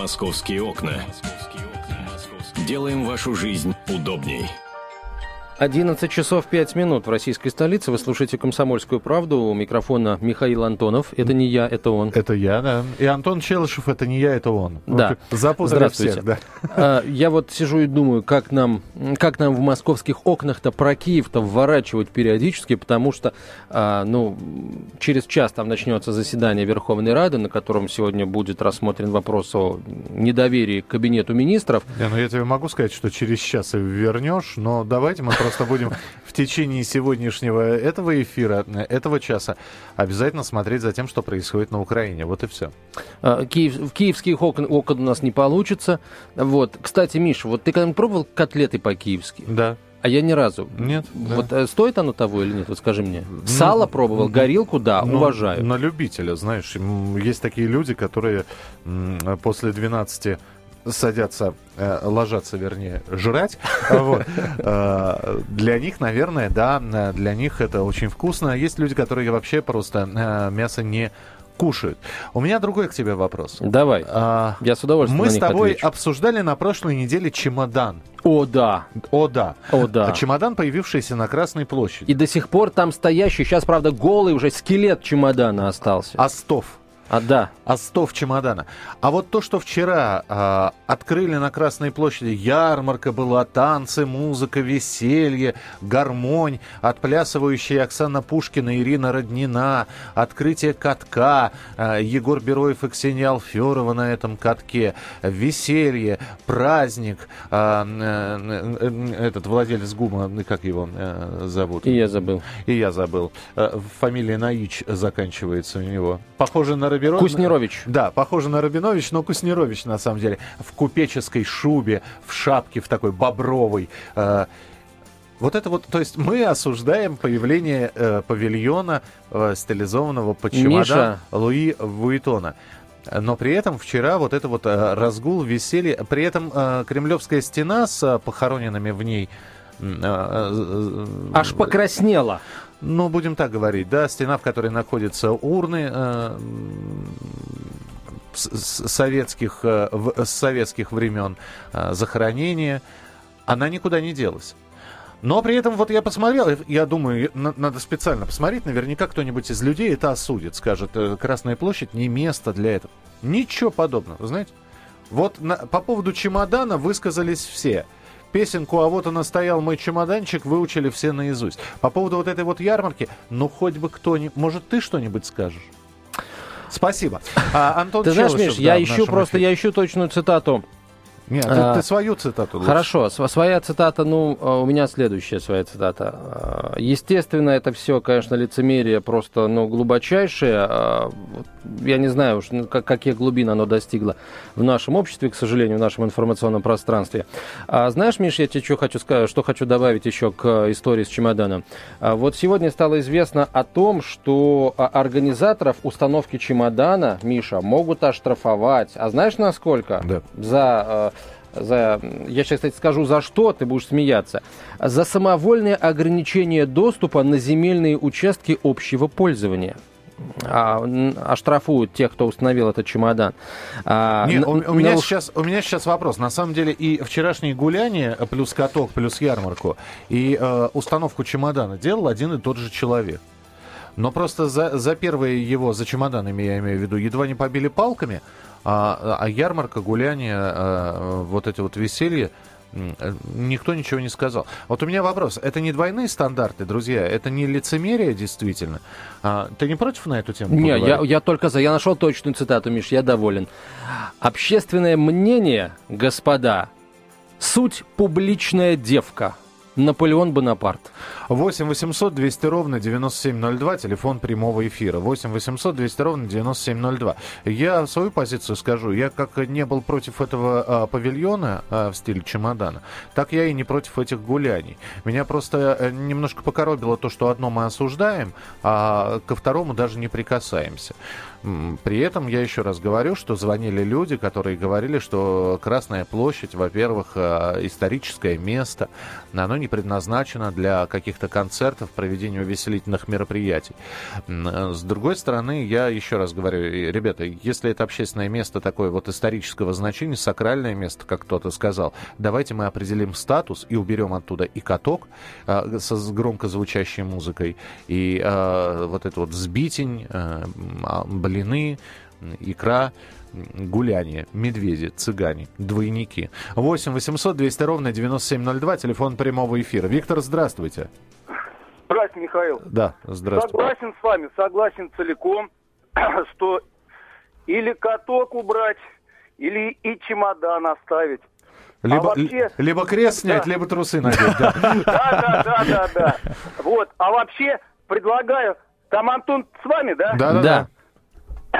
Московские окна. Делаем вашу жизнь удобней. 11 часов 5 минут в российской столице. Вы слушаете «Комсомольскую правду». У микрофона Михаил Антонов. Это не я, это он. Это я, да. И Антон Челышев, это не я, это он. Да. Запутали Здравствуйте. всех, да. А, Я вот сижу и думаю, как нам, как нам в московских окнах-то про Киев-то вворачивать периодически, потому что, а, ну, через час там начнется заседание Верховной Рады, на котором сегодня будет рассмотрен вопрос о недоверии к кабинету министров. Не, ну я тебе могу сказать, что через час и вернешь, но давайте мы просто будем в течение сегодняшнего этого эфира, этого часа обязательно смотреть за тем, что происходит на Украине. Вот и все. А, Киев, в киевских окон, окон у нас не получится. Вот. Кстати, Миша, вот ты когда-нибудь пробовал котлеты по-киевски? Да. А я ни разу. Нет? Да. Вот э, стоит оно того или нет? Вот скажи мне. Сало пробовал, горилку, да, Ну, уважаю. На любителя, знаешь. Есть такие люди, которые после 12 садятся, э, ложатся, вернее, жрать. Вот. Э, Для них, наверное, да, для них это очень вкусно. Есть люди, которые вообще просто э, мясо не кушают. У меня другой к тебе вопрос. Давай. А, Я с удовольствием Мы с тобой отвечу. обсуждали на прошлой неделе чемодан. О, да. О, да. О, да. Чемодан, появившийся на Красной площади. И до сих пор там стоящий, сейчас, правда, голый уже скелет чемодана остался. Остов. А, да. Остов чемодана. А вот то, что вчера а, открыли на Красной площади, ярмарка была, танцы, музыка, веселье, гармонь, отплясывающая Оксана Пушкина, Ирина Роднина, открытие катка, а, Егор Бероев и Ксения Алферова на этом катке, веселье, праздник, а, э, этот владелец ГУМа, как его э, зовут? И я забыл. И я забыл. Э, Фамилия Наич заканчивается у него. Похоже на Рабинович. Куснерович. Да, похоже на Рабинович, но Куснерович на самом деле. В купеческой шубе, в шапке, в такой бобровой. Э, Вот это вот, то есть мы осуждаем появление э, павильона, э, стилизованного под чемодан Миша. Луи Вуитона. Но при этом вчера вот это вот э, разгул, веселье, при этом э, Кремлевская стена с э, похороненными в ней м, э, э, Аж покраснело. Ну, будем так говорить, да, стена, в которой находятся урны э, с- советских, э, с советских времен э, захоронения, она никуда не делась. Но при этом вот я посмотрел, я думаю, на- надо специально посмотреть, наверняка кто-нибудь из людей это осудит, скажет, э, Красная площадь не место для этого. Ничего подобного, знаете. Вот на- по поводу чемодана высказались все. Песенку «А вот он стоял мой чемоданчик» выучили все наизусть. По поводу вот этой вот ярмарки, ну хоть бы кто-нибудь... Может, ты что-нибудь скажешь? Спасибо. А, Антон Ты знаешь, Миш, да, я ищу просто, эфире. я ищу точную цитату. Нет, ты- А, ты, свою цитату лучше. Хорошо, св- своя цитата, ну, э, у меня следующая своя цитата. Э, Естественно, это все, конечно, лицемерие просто, ну, глубочайшее. Я не знаю уж, ну, как- каких глубин оно достигло в нашем обществе, к сожалению, в нашем информационном пространстве. А знаешь, Миш, я тебе что хочу сказать, что хочу добавить еще к э, истории с чемоданом. А Вот сегодня стало известно о том, что а, организаторов установки чемодана, Миша, могут оштрафовать. А знаешь, насколько? Да. За э, за, я сейчас, кстати, скажу, за что, ты будешь смеяться. За самовольное ограничение доступа на земельные участки общего пользования. А, оштрафуют тех, кто установил этот чемодан. А, Не, н- у, у меня сейчас, у меня сейчас вопрос. На самом деле и вчерашние гуляния, э, плюс каток, плюс ярмарку, и э, установку чемодана делал один и тот же человек. Но просто за, за первые его, за чемоданами, я имею в виду, едва не побили палками, а, а ярмарка, гуляние, э, вот эти вот веселье, никто ничего не сказал. Вот у меня вопрос. Это не двойные стандарты, друзья? Это не лицемерие, действительно? А, ты не против на эту тему Не, я, я только за. Я нашел точную цитату, Миш, я доволен. Общественное мнение, господа, суть публичная девка. Наполеон Бонапарт. 8 800 200 ровно 9702, телефон прямого эфира. 8 800 200 ровно 9702. Я свою позицию скажу. Я как не был против этого а, павильона а, в стиле чемодана, так я и не против этих гуляний. Меня просто э, немножко покоробило то, что одно мы осуждаем, а ко второму даже не прикасаемся. При этом я еще раз говорю, что звонили люди, которые говорили, что Красная площадь, во-первых, э, историческое место, оно не предназначено для каких-то концертов, проведения увеселительных мероприятий. Э, с другой стороны, я еще раз говорю, ребята, если это общественное место такое вот исторического значения, сакральное место, как кто-то сказал, давайте мы определим статус и уберем оттуда и каток э, со громко звучащей музыкой, и э, вот это вот сбитень, э, а, блины, икра, гуляние, медведи, цыгане, двойники. 8 800 200 ровно 9702, телефон прямого эфира. Виктор, здравствуйте. Здравствуйте, Михаил. Да, здравствуйте. Согласен с вами, согласен целиком, что или каток убрать, или и чемодан оставить. Либо, а вообще... либо крест снять, да. либо трусы надеть. Да, да, да, да, да. Вот. А вообще предлагаю... Там Антон с вами, да? Да, да. да.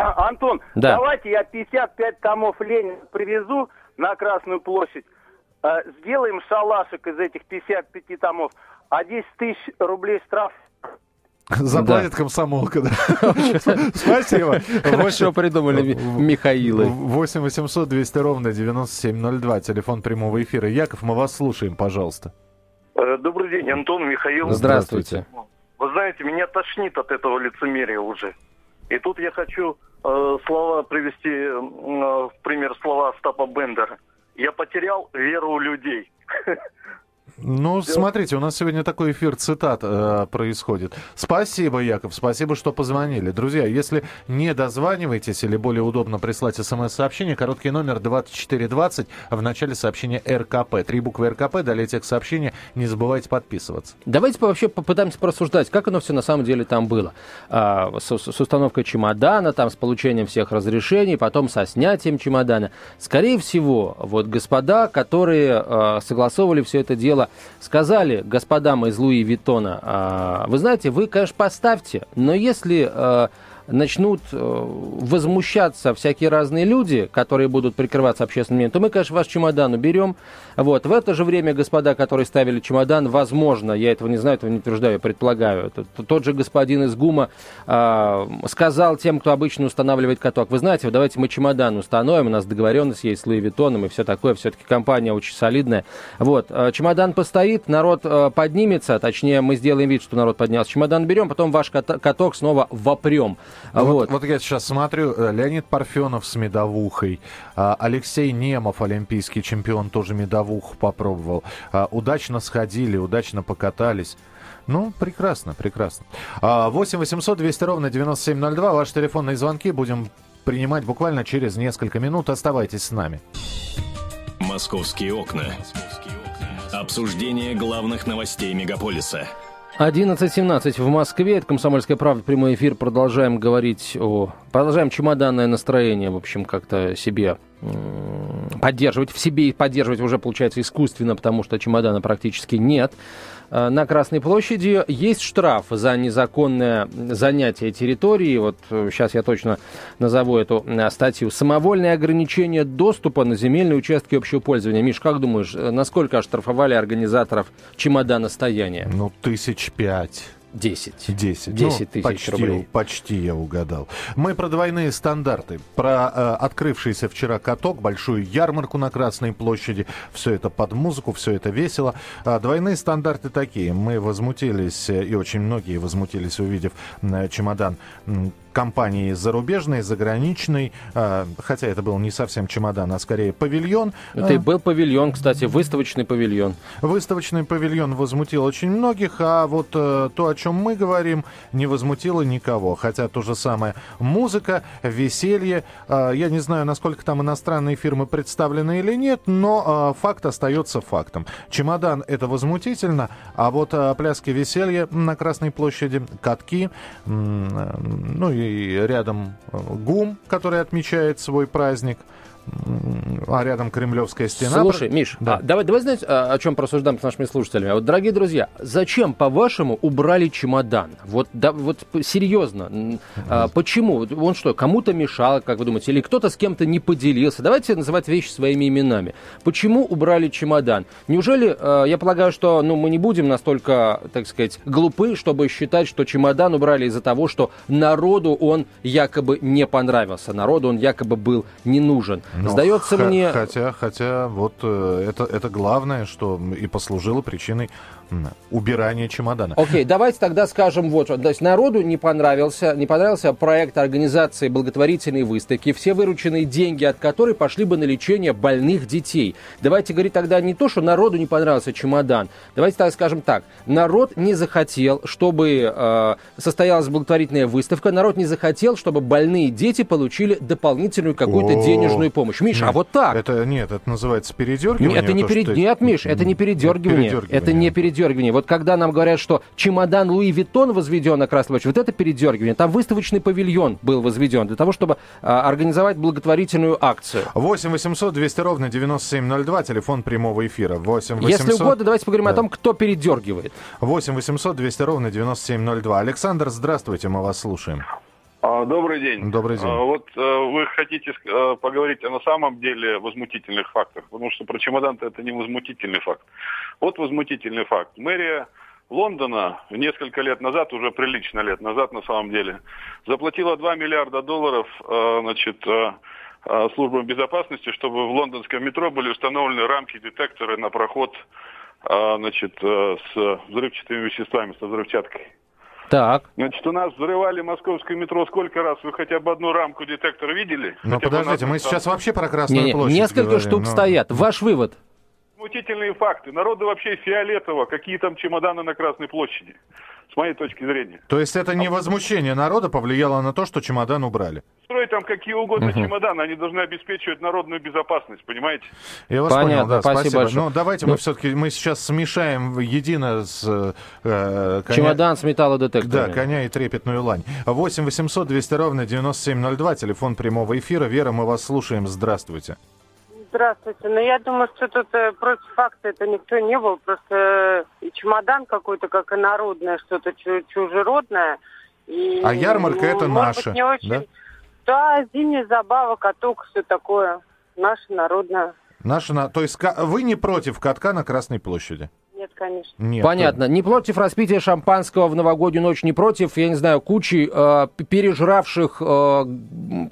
Антон, да. давайте я 55 томов Ленина привезу на Красную площадь. Э, сделаем шалашик из этих 55 томов, а 10 тысяч рублей штраф Заплатит да. комсомолка, да. Спасибо. Хорошо придумали, Михаилы. 8 800 200 ровно 9702, телефон прямого эфира. Яков, мы вас слушаем, пожалуйста. Э, добрый день, Антон, Михаил. Здравствуйте. Вы знаете, меня тошнит от этого лицемерия уже. И тут я хочу слова привести, э, в пример слова Остапа Бендера. Я потерял веру людей. Ну, смотрите, у нас сегодня такой эфир цитат э, происходит. Спасибо, Яков, спасибо, что позвонили. Друзья, если не дозваниваетесь или более удобно прислать смс-сообщение, короткий номер 2420 в начале сообщения РКП. Три буквы РКП, далее текст сообщения. Не забывайте подписываться. Давайте вообще попытаемся просуждать, как оно все на самом деле там было. А, с, с установкой чемодана, там с получением всех разрешений, потом со снятием чемодана. Скорее всего, вот господа, которые а, согласовывали все это дело сказали господам из Луи Виттона, а, вы знаете, вы, конечно, поставьте, но если а, начнут э, возмущаться всякие разные люди, которые будут прикрываться общественным мнением, то мы, конечно, ваш чемодан уберем. Вот. В это же время господа, которые ставили чемодан, возможно, я этого не знаю, этого не утверждаю, я предполагаю, тот же господин из ГУМа э, сказал тем, кто обычно устанавливает каток, вы знаете, давайте мы чемодан установим, у нас договоренность есть с Луи Виттоном и все такое, все-таки компания очень солидная. Вот. Э, чемодан постоит, народ э, поднимется, точнее, мы сделаем вид, что народ поднялся. Чемодан берем, потом ваш каток снова вопрем. Вот, вот. вот я сейчас смотрю, э, Леонид Парфенов с медовухой, а, Алексей Немов, олимпийский чемпион, тоже медовуху попробовал. А, удачно сходили, удачно покатались. Ну, прекрасно, прекрасно. 8 800 200 ровно 9702. Ваши телефонные звонки будем принимать буквально через несколько минут. Оставайтесь с нами. Московские окна. Обсуждение главных новостей мегаполиса. 11.17 в Москве. Это «Комсомольская правда». Прямой эфир. Продолжаем говорить о... Продолжаем чемоданное настроение, в общем, как-то себе поддерживать. В себе и поддерживать уже, получается, искусственно, потому что чемодана практически нет. Э, на Красной площади есть штраф за незаконное занятие территории. Вот сейчас э, я точно назову эту э, статью. Самовольное ограничение доступа на земельные участки общего пользования. Миш, как думаешь, насколько оштрафовали организаторов чемодана стояния? Ну, тысяч пять. 10. 10. 10 ну, тысяч почти, рублей. Почти я угадал. Мы про двойные стандарты. Про э, открывшийся вчера каток, большую ярмарку на Красной площади. Все это под музыку, все это весело. А двойные стандарты такие. Мы возмутились, э, и очень многие возмутились, увидев э, чемодан компании зарубежной, заграничной, э, хотя это был не совсем чемодан, а скорее павильон. Это и был павильон, кстати, выставочный павильон. Выставочный павильон возмутил очень многих, а вот э, то, о чем мы говорим, не возмутило никого. Хотя то же самое музыка, веселье. Э, я не знаю, насколько там иностранные фирмы представлены или нет, но факт остается фактом. Чемодан это возмутительно, а вот пляски веселья на Красной площади, катки, ну и рядом э, ГУМ, который отмечает свой праздник. А рядом Кремлевская стена. Слушай, Миш, да. а, давай, давай знаете, о чем просуждаем с нашими слушателями. Вот, дорогие друзья, зачем, по-вашему, убрали чемодан? Вот, да, вот серьезно, а, почему? Он что, кому-то мешал, как вы думаете, или кто-то с кем-то не поделился? Давайте называть вещи своими именами. Почему убрали чемодан? Неужели, а, я полагаю, что ну, мы не будем настолько, так сказать, глупы, чтобы считать, что чемодан убрали из-за того, что народу он якобы не понравился, народу он якобы был не нужен. Но Сдается мне... Хотя, хотя вот э, это, это главное, что и послужило причиной убирание чемодана. Окей, okay, давайте тогда скажем вот что. То есть народу не понравился, не понравился проект организации благотворительной выставки, все вырученные деньги от которой пошли бы на лечение больных детей. Давайте говорить тогда не то, что народу не понравился чемодан. Давайте так скажем так. Народ не захотел, чтобы э, состоялась благотворительная выставка. Народ не захотел, чтобы больные дети получили дополнительную какую-то денежную помощь. Миша, а вот так. Это нет, это называется передергивание. Нет, это не, перед... нет Миш, это не передергивание. передергивание. Это не передергивание передергивание. Вот когда нам говорят, что чемодан Луи Виттон возведен на Красной площади, вот это передергивание. Там выставочный павильон был возведен для того, чтобы а, организовать благотворительную акцию. 8 800 200 ровно 9702, телефон прямого эфира. 8 800... Если угодно, давайте поговорим да. о том, кто передергивает. 8 800 200 ровно 9702. Александр, здравствуйте, мы вас слушаем. А, добрый день. Добрый день. А, вот э, вы хотите э, поговорить о на самом деле возмутительных фактах, потому что про чемодан это не возмутительный факт. Вот возмутительный факт. Мэрия Лондона несколько лет назад, уже прилично лет назад на самом деле, заплатила 2 миллиарда долларов э, значит, службам безопасности, чтобы в лондонском метро были установлены рамки, детекторы на проход значит, с взрывчатыми веществами, со взрывчаткой. Так. Значит, у нас взрывали московское метро сколько раз? Вы хотя бы одну рамку детектора видели? Ну, подождите, мы сейчас вообще про Красную не, не, площадь Несколько говорим, штук но... стоят. Ваш вывод? Смутительные факты. Народу вообще фиолетово. Какие там чемоданы на Красной площади? С моей точки зрения. То есть это не возмущение народа повлияло на то, что чемодан убрали? Строить там какие угодно угу. чемоданы, они должны обеспечивать народную безопасность, понимаете? Я вас Понятно, понял, да, спасибо. спасибо. Большое. Ну, давайте ну, мы все-таки, мы сейчас смешаем едино с... Э, коня... Чемодан с металлодетекторами. Да, коня и трепетную лань. 8 800 200 ровно 9702, телефон прямого эфира. Вера, мы вас слушаем, здравствуйте. Здравствуйте. Ну, я думаю, что тут э, против факта это никто не был. Просто э, и чемодан какой-то, как инородное, что-то чужеродное. И, а ярмарка ну, это наша, не очень... да? Да, зимняя забава, каток, все такое. Наше народное. Наше, то есть вы не против катка на Красной площади? Нет, конечно. Нет, Понятно. Не против распития шампанского в новогоднюю ночь, не против, я не знаю, кучи э, пережравших, э,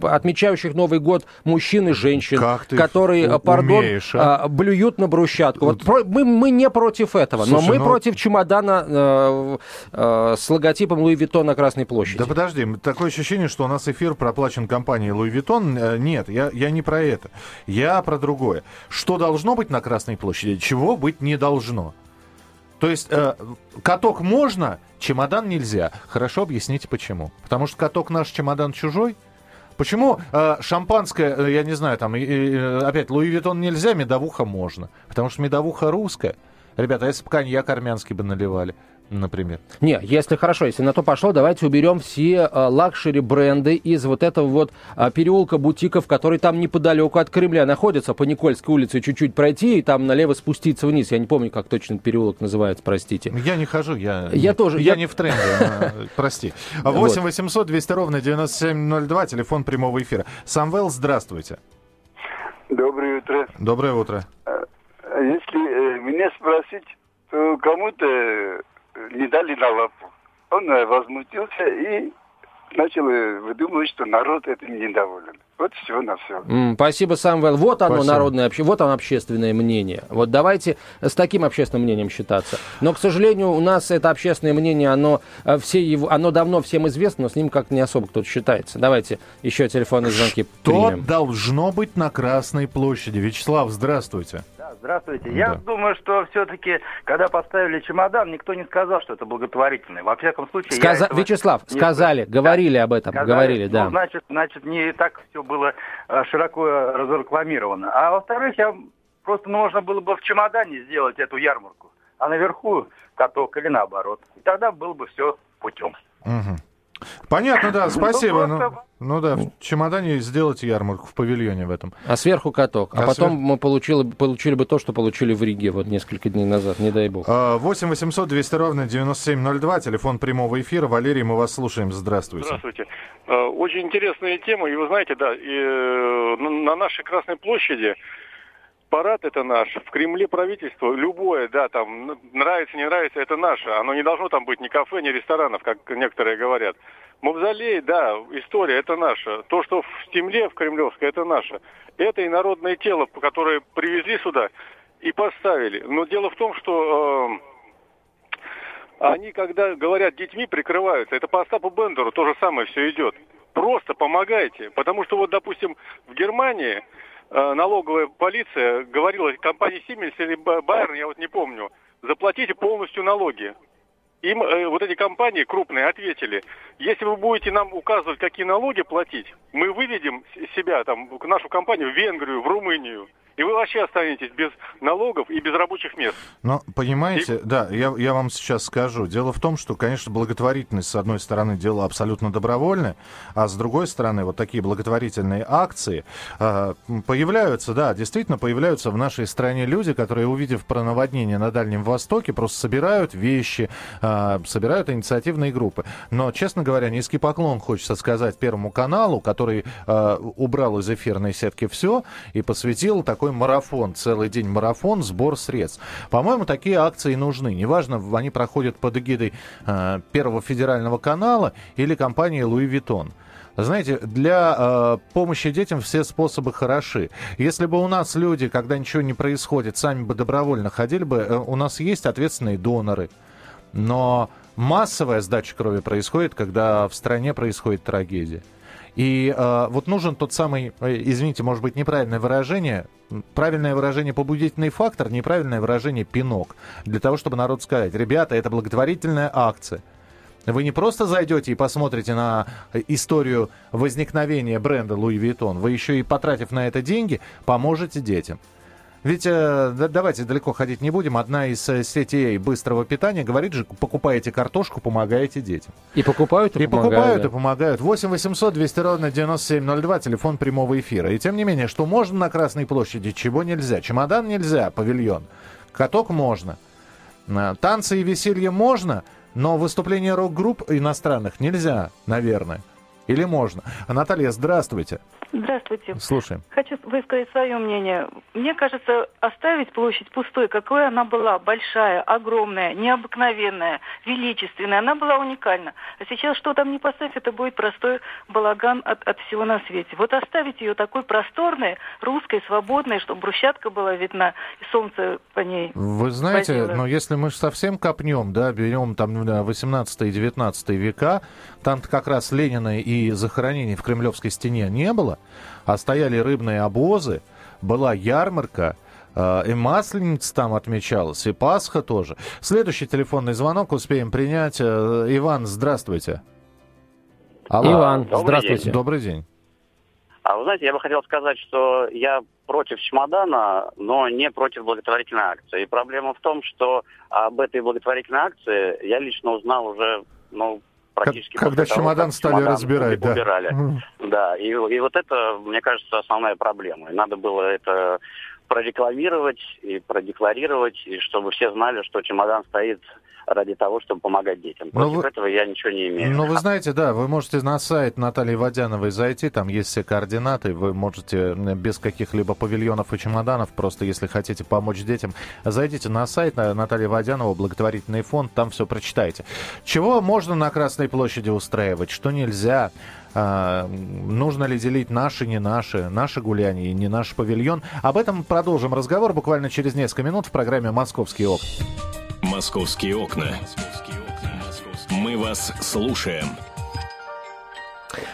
отмечающих Новый год мужчин и женщин, как ты которые, у- пардон, умеешь, а? э, блюют на брусчатку. Вот про, мы, мы не против этого, Слушай, но мы ну... против чемодана э, э, с логотипом Louis Vuitton на Красной площади. Да подожди, такое ощущение, что у нас эфир проплачен компанией Louis Vuitton. Э, нет, я, я не про это. Я про другое. Что должно быть на Красной площади, чего быть не должно. То есть э, каток можно, чемодан нельзя. Хорошо, объясните почему. Потому что каток наш, чемодан чужой? Почему э, шампанское, э, я не знаю, там, э, опять, Louis Vuitton нельзя, медовуха можно? Потому что медовуха русская. Ребята, а если бы коньяк армянский бы наливали? Например. Не, если хорошо, если на то пошло, давайте уберем все э, luxury бренды из вот этого вот э, переулка бутиков, который там неподалеку от Кремля находится, по Никольской улице чуть-чуть пройти и там налево спуститься вниз. Я не помню, как точно этот переулок называется, простите. Я не хожу, я, я тоже. Я, я не в тренде, прости. 8 800 200 ровно 9702, телефон прямого эфира. Самвел, здравствуйте. Доброе утро. Доброе утро. А, если э, меня спросить, то кому-то не дали на лапу. Он э, возмутился и начал э, выдумывать, что народ этим недоволен. Вот все на все. Mm, спасибо, Самвел. Вот оно, спасибо. народное, вот оно общественное мнение. Вот давайте с таким общественным мнением считаться. Но, к сожалению, у нас это общественное мнение, оно, э, все его, оно давно всем известно, но с ним как-то не особо кто-то считается. Давайте еще телефонные звонки Что примем. должно быть на Красной площади? Вячеслав, здравствуйте здравствуйте. Я да. думаю, что все-таки, когда поставили чемодан, никто не сказал, что это благотворительный. Во всяком случае, Сказа... Вячеслав, не... сказали, говорили да. об этом, сказали, говорили, да. Ну, значит, значит, не так все было э, широко разрекламировано. А во-вторых, я просто можно было бы в чемодане сделать эту ярмарку, а наверху каток или наоборот. И тогда было бы все путем. Угу. Понятно, да, спасибо. Ну, просто... ну, ну да, в чемодане сделать ярмарку в павильоне в этом. А сверху каток. А, а потом сверх... мы получили, получили бы то, что получили в Риге вот несколько дней назад, не дай бог. 8 800 200 ровно 9702, телефон прямого эфира. Валерий, мы вас слушаем. Здравствуйте. Здравствуйте. А, очень интересная тема, и вы знаете, да, и, э, на нашей Красной площади парад это наш, в Кремле правительство, любое, да, там, нравится, не нравится, это наше. Оно не должно там быть ни кафе, ни ресторанов, как некоторые говорят. Мавзолей, да, история, это наша. То, что в Кремле, в Кремлевской, это наше. Это инородное тело, которое привезли сюда и поставили. Но дело в том, что э, они, когда говорят детьми, прикрываются. Это по Остапу Бендеру то же самое все идет. Просто помогайте. Потому что вот, допустим, в Германии налоговая полиция говорила компании Siemens или Bayern, я вот не помню, заплатите полностью налоги. Им э, вот эти компании крупные ответили, если вы будете нам указывать, какие налоги платить, мы выведем себя, там, нашу компанию в Венгрию, в Румынию. И вы вообще останетесь без налогов и без рабочих мест. Но, понимаете, и... да, я, я вам сейчас скажу. Дело в том, что, конечно, благотворительность, с одной стороны, дело абсолютно добровольное, а с другой стороны, вот такие благотворительные акции э, появляются, да, действительно появляются в нашей стране люди, которые, увидев про наводнение на Дальнем Востоке, просто собирают вещи, э, собирают инициативные группы. Но, честно говоря, низкий поклон хочется сказать Первому каналу, который э, убрал из эфирной сетки все и посвятил такой такой марафон, целый день марафон, сбор средств. По-моему, такие акции нужны. Неважно, они проходят под эгидой э, Первого федерального канала или компании Louis Vuitton. Знаете, для э, помощи детям все способы хороши. Если бы у нас люди, когда ничего не происходит, сами бы добровольно ходили бы, э, у нас есть ответственные доноры. Но массовая сдача крови происходит, когда в стране происходит трагедия. И э, вот нужен тот самый, э, извините, может быть, неправильное выражение, правильное выражение побудительный фактор, неправильное выражение пинок, для того, чтобы народ сказать, ребята, это благотворительная акция. Вы не просто зайдете и посмотрите на историю возникновения бренда Louis Vuitton, вы еще и потратив на это деньги, поможете детям. Ведь э, давайте далеко ходить не будем. Одна из э, сетей быстрого питания говорит же, покупаете картошку, помогаете детям. И покупают, и, и помогают. покупают, да. и помогают. 8 800 200 ровно 9702, телефон прямого эфира. И тем не менее, что можно на Красной площади, чего нельзя. Чемодан нельзя, павильон. Каток можно. Э, танцы и веселье можно, но выступление рок-групп иностранных нельзя, наверное. Или можно? Наталья, здравствуйте. Здравствуйте. Слушаем. Хочу высказать свое мнение. Мне кажется, оставить площадь пустой, какой она была, большая, огромная, необыкновенная, величественная, она была уникальна. А сейчас что там не поставь, это будет простой балаган от, от всего на свете. Вот оставить ее такой просторной, русской, свободной, чтобы брусчатка была видна, и солнце по ней Вы знаете, возило. но если мы совсем копнем, да, берем там 18 и 19 века, там как раз Ленина и захоронений в Кремлевской стене не было, а стояли рыбные обозы, была ярмарка, э, и Масленица там отмечалась, и Пасха тоже. Следующий телефонный звонок успеем принять. Э, Иван, здравствуйте. Алло. Иван, Добрый здравствуйте. День. Добрый день. А вы знаете, я бы хотел сказать, что я против чемодана, но не против благотворительной акции. И проблема в том, что об этой благотворительной акции я лично узнал уже ну, практически Когда того, чемодан стали чемодан разбирать, да. Убирали. Да, и, и вот это, мне кажется, основная проблема. И надо было это прорекламировать и продекларировать, и чтобы все знали, что чемодан стоит ради того, чтобы помогать детям. Против вы... этого я ничего не имею. Ну, вы знаете, да, вы можете на сайт Натальи Водяновой зайти, там есть все координаты, вы можете без каких-либо павильонов и чемоданов, просто если хотите помочь детям, зайдите на сайт Натальи Водянова, благотворительный фонд, там все прочитайте. Чего можно на Красной площади устраивать, что нельзя, а, нужно ли делить наши, не наши, наши гуляния и не наш павильон. Об этом продолжим разговор буквально через несколько минут в программе «Московские окна». «Московские окна». Мы вас слушаем.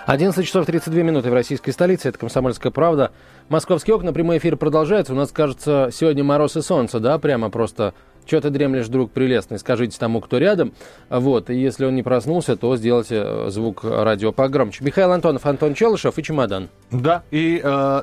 11 часов 32 минуты в российской столице. Это «Комсомольская правда». «Московские окна». Прямой эфир продолжается. У нас, кажется, сегодня мороз и солнце, да? Прямо просто что ты дремлешь, друг прелестный, скажите тому, кто рядом. Вот, и если он не проснулся, то сделайте э, звук радио погромче. Михаил Антонов, Антон Челышев и Чемодан. Да, и э,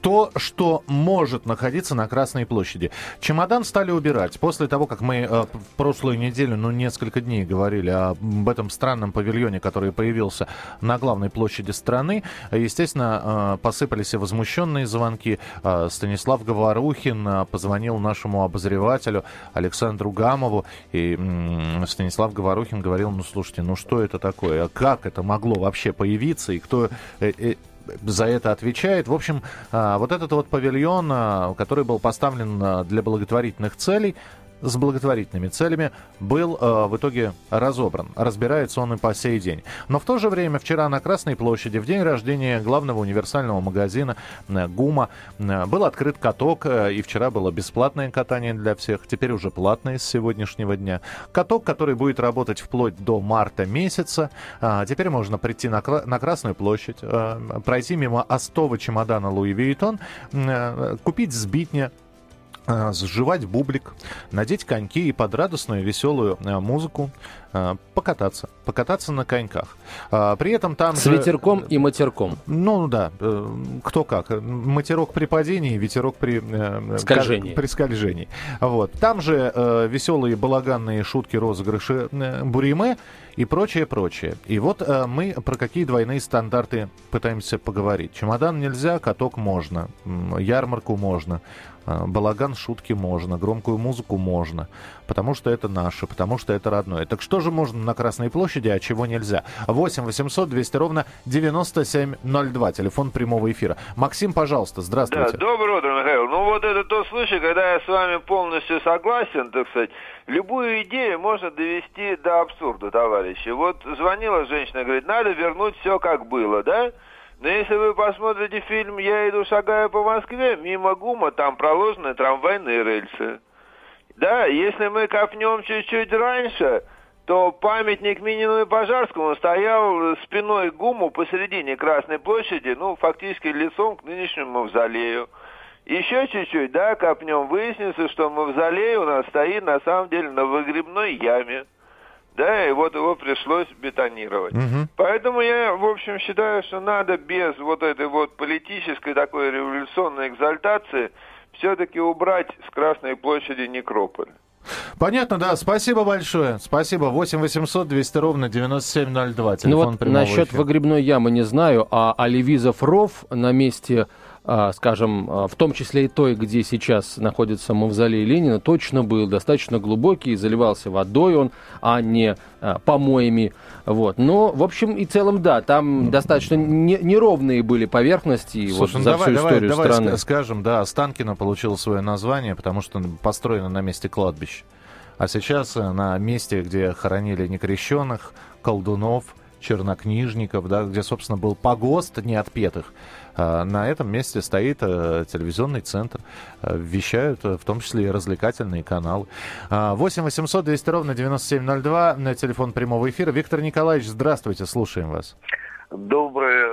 то, что может находиться на Красной площади. Чемодан стали убирать. После того, как мы э, прошлую неделю, ну, несколько дней говорили об этом странном павильоне, который появился на главной площади страны, естественно, э, посыпались и возмущенные звонки. Э, Станислав Говорухин э, позвонил нашему обозревателю Александру Гамову, и э, Станислав Говорухин говорил, ну, слушайте, ну, что это такое? Как это могло вообще появиться? И кто... Э, э, за это отвечает. В общем, а, вот этот вот павильон, а, который был поставлен а, для благотворительных целей, с благотворительными целями был э, в итоге разобран. Разбирается он и по сей день. Но в то же время вчера на Красной площади, в день рождения главного универсального магазина э, ГУМа, э, был открыт каток, э, и вчера было бесплатное катание для всех, теперь уже платное с сегодняшнего дня. Каток, который будет работать вплоть до марта месяца. Э, теперь можно прийти на, на Красную площадь, э, пройти мимо остова чемодана Луи Виттон, э, купить сбитня, сживать бублик, надеть коньки и под радостную веселую э, музыку. э, покататься, покататься на коньках. При этом там С же... ветерком и матерком. Ну да, кто как. Матерок при падении, ветерок при... Скольжении. При скольжении. Вот. Там же веселые балаганные шутки, розыгрыши Буриме и прочее, прочее. И вот мы про какие двойные стандарты пытаемся поговорить. Чемодан нельзя, каток можно, ярмарку можно, а, балаган, шутки можно, громкую музыку можно, потому что это наше, потому что это родное. Так что же можно на Красной площади, а чего нельзя? 8 800 200 ровно 9702, телефон прямого эфира. Максим, пожалуйста, здравствуйте. Да, доброе утро, Михаил. Ну вот это тот случай, когда я с вами полностью согласен, так сказать. Любую идею можно довести до абсурда, товарищи. Вот звонила женщина, говорит, надо вернуть все как было, да? Но если вы посмотрите фильм «Я иду, шагаю по Москве», мимо ГУМа там проложены трамвайные рельсы. Да, если мы копнем чуть-чуть раньше, то памятник Минину и Пожарскому стоял спиной к ГУМу посередине Красной площади, ну, фактически лицом к нынешнему мавзолею. Еще чуть-чуть, да, копнем, выяснится, что мавзолей у нас стоит на самом деле на выгребной яме да, и вот его пришлось бетонировать. Угу. Поэтому я, в общем, считаю, что надо без вот этой вот политической такой революционной экзальтации все-таки убрать с Красной площади некрополь. Понятно, да. Спасибо большое. Спасибо. 8 800 200 ровно 9702. Телефон ну вот насчет эфира. выгребной ямы не знаю, а Оливизов ров на месте а, скажем, а, в том числе и той, где сейчас находится мавзолей Ленина, точно был достаточно глубокий, заливался водой он, а не а, помоями. Вот. Но, в общем и целом, да, там достаточно не, неровные были поверхности Слушай, вот, ну за давай, всю историю давай, страны. Давай скажем, да, Останкино получило свое название, потому что построено на месте кладбища. А сейчас э, на месте, где хоронили некрещенных, колдунов, чернокнижников, да, где, собственно, был погост неотпетых, а, на этом месте стоит э, телевизионный центр. Э, вещают э, в том числе и развлекательные каналы. 8 800 200 ровно 9702 на телефон прямого эфира. Виктор Николаевич, здравствуйте, слушаем вас. Доброе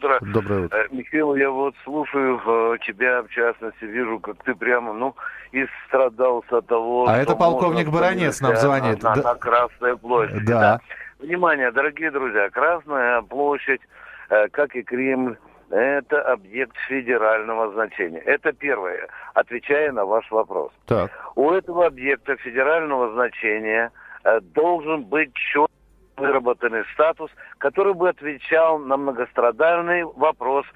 утро. Доброе утро. Михаил, я вот слушаю тебя, в частности, вижу, как ты прямо, ну, и страдался от того, А это полковник Баранец нам звонит. На, да. на Красной площади. Да. да. Внимание, дорогие друзья, Красная площадь, как и Кремль, это объект федерального значения. Это первое, отвечая на ваш вопрос. Так. У этого объекта федерального значения э, должен быть четко выработанный статус, который бы отвечал на многострадальный вопрос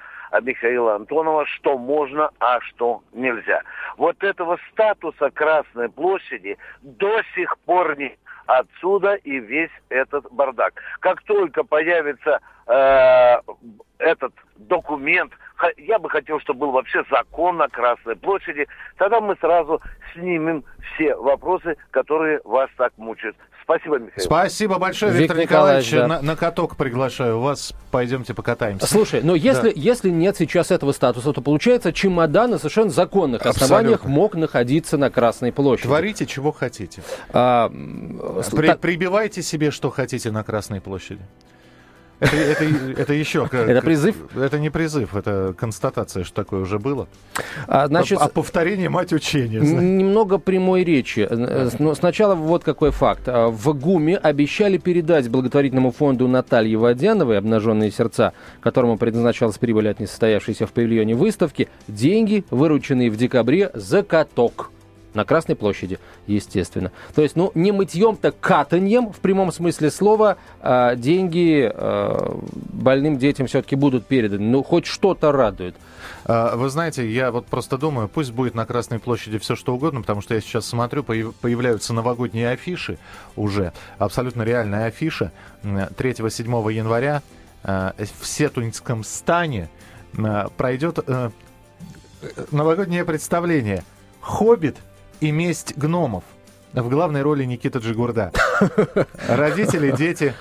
Михаила Антонова, что можно, а что нельзя. Вот этого статуса Красной площади до сих пор нет. Отсюда и весь этот бардак. Как только появится э, этот документ, я бы хотел, чтобы был вообще закон на Красной площади, тогда мы сразу снимем все вопросы, которые вас так мучают. Спасибо, Михаил. Спасибо большое, Виктор, Виктор Николаевич. Николаевич да. на, на каток приглашаю вас. Пойдемте покатаемся. Слушай, но если, да. если нет сейчас этого статуса, то получается чемодан на совершенно законных Абсолютно. основаниях мог находиться на Красной площади. Творите, чего хотите. А, При, так... Прибивайте себе, что хотите на Красной площади. Это, это, это еще... Это призыв? Это не призыв, это констатация, что такое уже было. А, значит, а, а повторение мать учения. Немного прямой речи. Но сначала вот какой факт. А, в ГУМе обещали передать благотворительному фонду Натальи Водяновой «Обнаженные сердца», которому предназначалась прибыль от несостоявшейся в павильоне выставки, деньги, вырученные в декабре за каток. На Красной площади, естественно. То есть, ну, не мытьем, так катаньем, в прямом смысле слова, а деньги а, больным детям все-таки будут переданы. Ну, хоть что-то радует. А, вы знаете, я вот просто думаю, пусть будет на Красной площади все что угодно, потому что я сейчас смотрю, появляются новогодние афиши уже, абсолютно реальная афиша. 3-7 января а, в Сетуньском стане пройдет э, новогоднее представление «Хоббит и месть гномов. В главной роли Никита Джигурда. Родители, дети.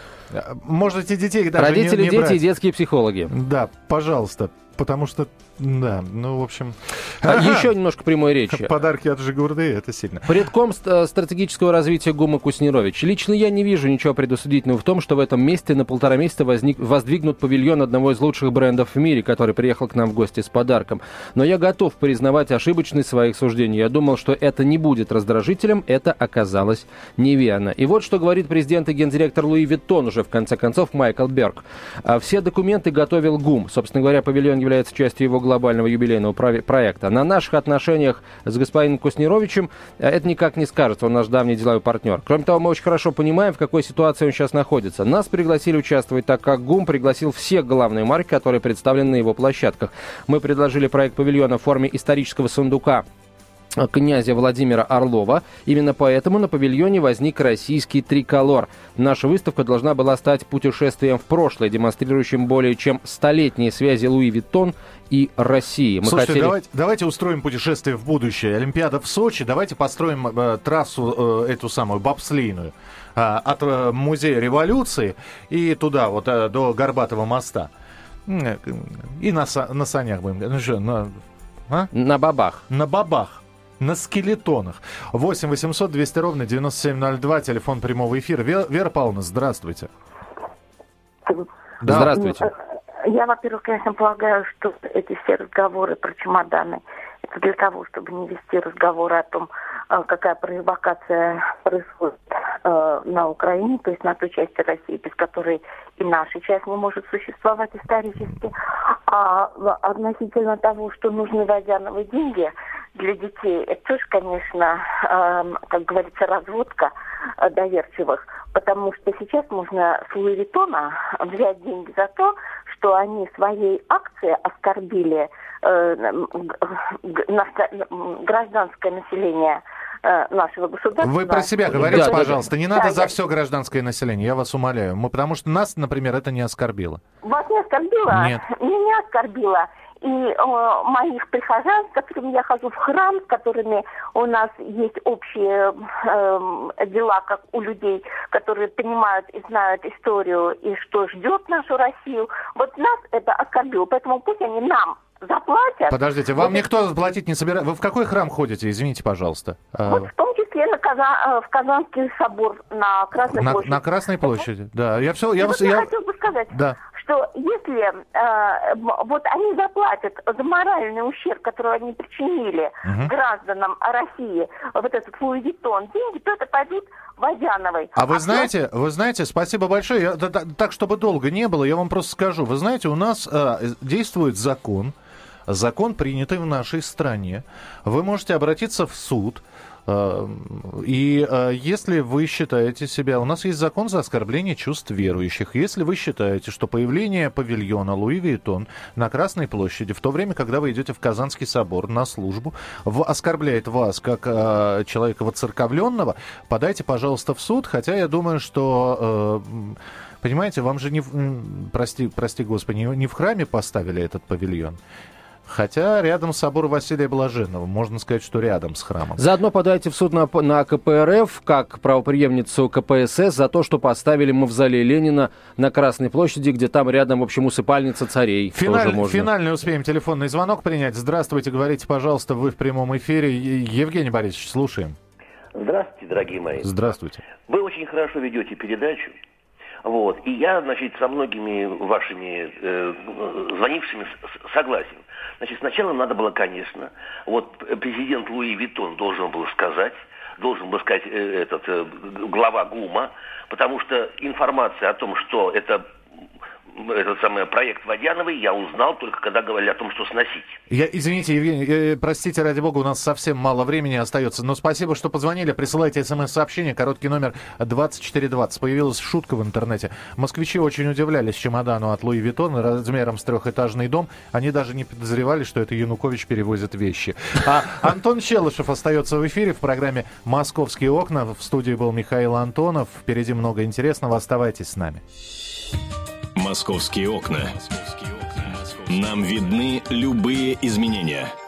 Можете детей даже Родители, не, не дети брать. и детские психологи. Да, пожалуйста. Потому что да, ну, в общем... А, еще немножко прямой речи. Подарки от Жигурды, это сильно. Предком э, стратегического развития ГУМа Куснирович. Лично я не вижу ничего предусудительного в том, что в этом месте на полтора месяца возник, воздвигнут павильон одного из лучших брендов в мире, который приехал к нам в гости с подарком. Но я готов признавать ошибочность своих суждений. Я думал, что это не будет раздражителем, это оказалось неверно. И вот что говорит президент и гендиректор Луи Виттон уже, в конце концов, Майкл Берг. «А все документы готовил ГУМ. Собственно говоря, павильон является частью его глобального юбилейного проекта. На наших отношениях с господином Куснировичем э, это никак не скажется, он наш давний деловой партнер. Кроме того, мы очень хорошо понимаем, в какой ситуации он сейчас находится. Нас пригласили участвовать, так как ГУМ пригласил все главные марки, которые представлены на его площадках. Мы предложили проект павильона в форме исторического сундука князя Владимира Орлова. Именно поэтому на павильоне возник российский триколор. Наша выставка должна была стать путешествием в прошлое, демонстрирующим более чем столетние связи Луи Виттон и России. Мы Слушайте, хотели... давайте, давайте устроим путешествие в будущее. Олимпиада в Сочи, давайте построим э, трассу э, эту самую, бобслейную, э, от э, Музея революции и туда, вот э, до Горбатого моста. И на, на санях будем. Ну что, на... А? На бабах. На бабах на скелетонах. 8 800 200 ровно 9702, телефон прямого эфира. Вера, Вера Павловна, здравствуйте. Да. Здравствуйте. Я, во-первых, конечно, полагаю, что эти все разговоры про чемоданы, это для того, чтобы не вести разговоры о том, э, какая провокация происходит э, на Украине, то есть на той части России, без которой и наша часть не может существовать исторически. А относительно того, что нужны водяновые деньги, для детей, это тоже, конечно, э, как говорится, разводка э, доверчивых, потому что сейчас можно с Луи Виттона взять деньги за то, что они своей акцией оскорбили э, гражданское население э, нашего государства. Вы про себя говорите, да, пожалуйста. Не надо да, за я... все гражданское население, я вас умоляю. Мы, потому что нас, например, это не оскорбило. Вас не оскорбило? Нет. Меня оскорбило и э, моих прихожан, с которыми я хожу в храм, с которыми у нас есть общие э, дела, как у людей, которые понимают и знают историю и что ждет нашу Россию. Вот нас это оскорбило, поэтому пусть они нам заплатят. Подождите, вам вот никто платить не собирает? Вы в какой храм ходите, извините, пожалуйста? А, вот в том числе на Казан... Э, в Казанский собор на Красной на, площади. На Красной площади, да. Я все, я, вот я, я хотел бы сказать, да что если э, вот они заплатят за моральный ущерб, который они причинили угу. гражданам России, вот этот флуидитон, деньги, то это пойдут Водяновой. А вы а знаете, вы знаете, спасибо большое. Я, так, так, чтобы долго не было, я вам просто скажу. Вы знаете, у нас э, действует закон, закон, принятый в нашей стране. Вы можете обратиться в суд и э, если вы считаете себя... У нас есть закон за оскорбление чувств верующих. Если вы считаете, что появление павильона Луи Виттон на Красной площади, в то время, когда вы идете в Казанский собор на службу, оскорбляет вас как э, человека воцерковленного, подайте, пожалуйста, в суд. Хотя я думаю, что... Понимаете, вам же не, прости, прости господи, не в храме поставили этот павильон. Хотя рядом с собором Василия Блаженного, можно сказать, что рядом с храмом. Заодно подайте в суд на, на КПРФ, как правоприемницу КПСС, за то, что поставили мавзолей Ленина на Красной площади, где там рядом, в общем, усыпальница царей. Финаль, можно. Финальный успеем телефонный звонок принять. Здравствуйте, говорите, пожалуйста, вы в прямом эфире. Евгений Борисович, слушаем. Здравствуйте, дорогие мои. Здравствуйте. Вы очень хорошо ведете передачу. Вот. И я, значит, со многими вашими э, звонившими согласен. Значит, сначала надо было, конечно, вот президент Луи Виттон должен был сказать, должен был сказать э, этот э, глава ГУМа, потому что информация о том, что это этот самый проект Водяновой я узнал только когда говорили о том, что сносить. Я, извините, Евгений, э, простите, ради бога, у нас совсем мало времени остается, но спасибо, что позвонили. Присылайте смс-сообщение, короткий номер 2420. Появилась шутка в интернете. Москвичи очень удивлялись чемодану от Луи Виттона размером с трехэтажный дом. Они даже не подозревали, что это Янукович перевозит вещи. А Антон Челышев остается в эфире в программе «Московские окна». В студии был Михаил Антонов. Впереди много интересного. Оставайтесь с нами. Московские окна. Нам видны любые изменения.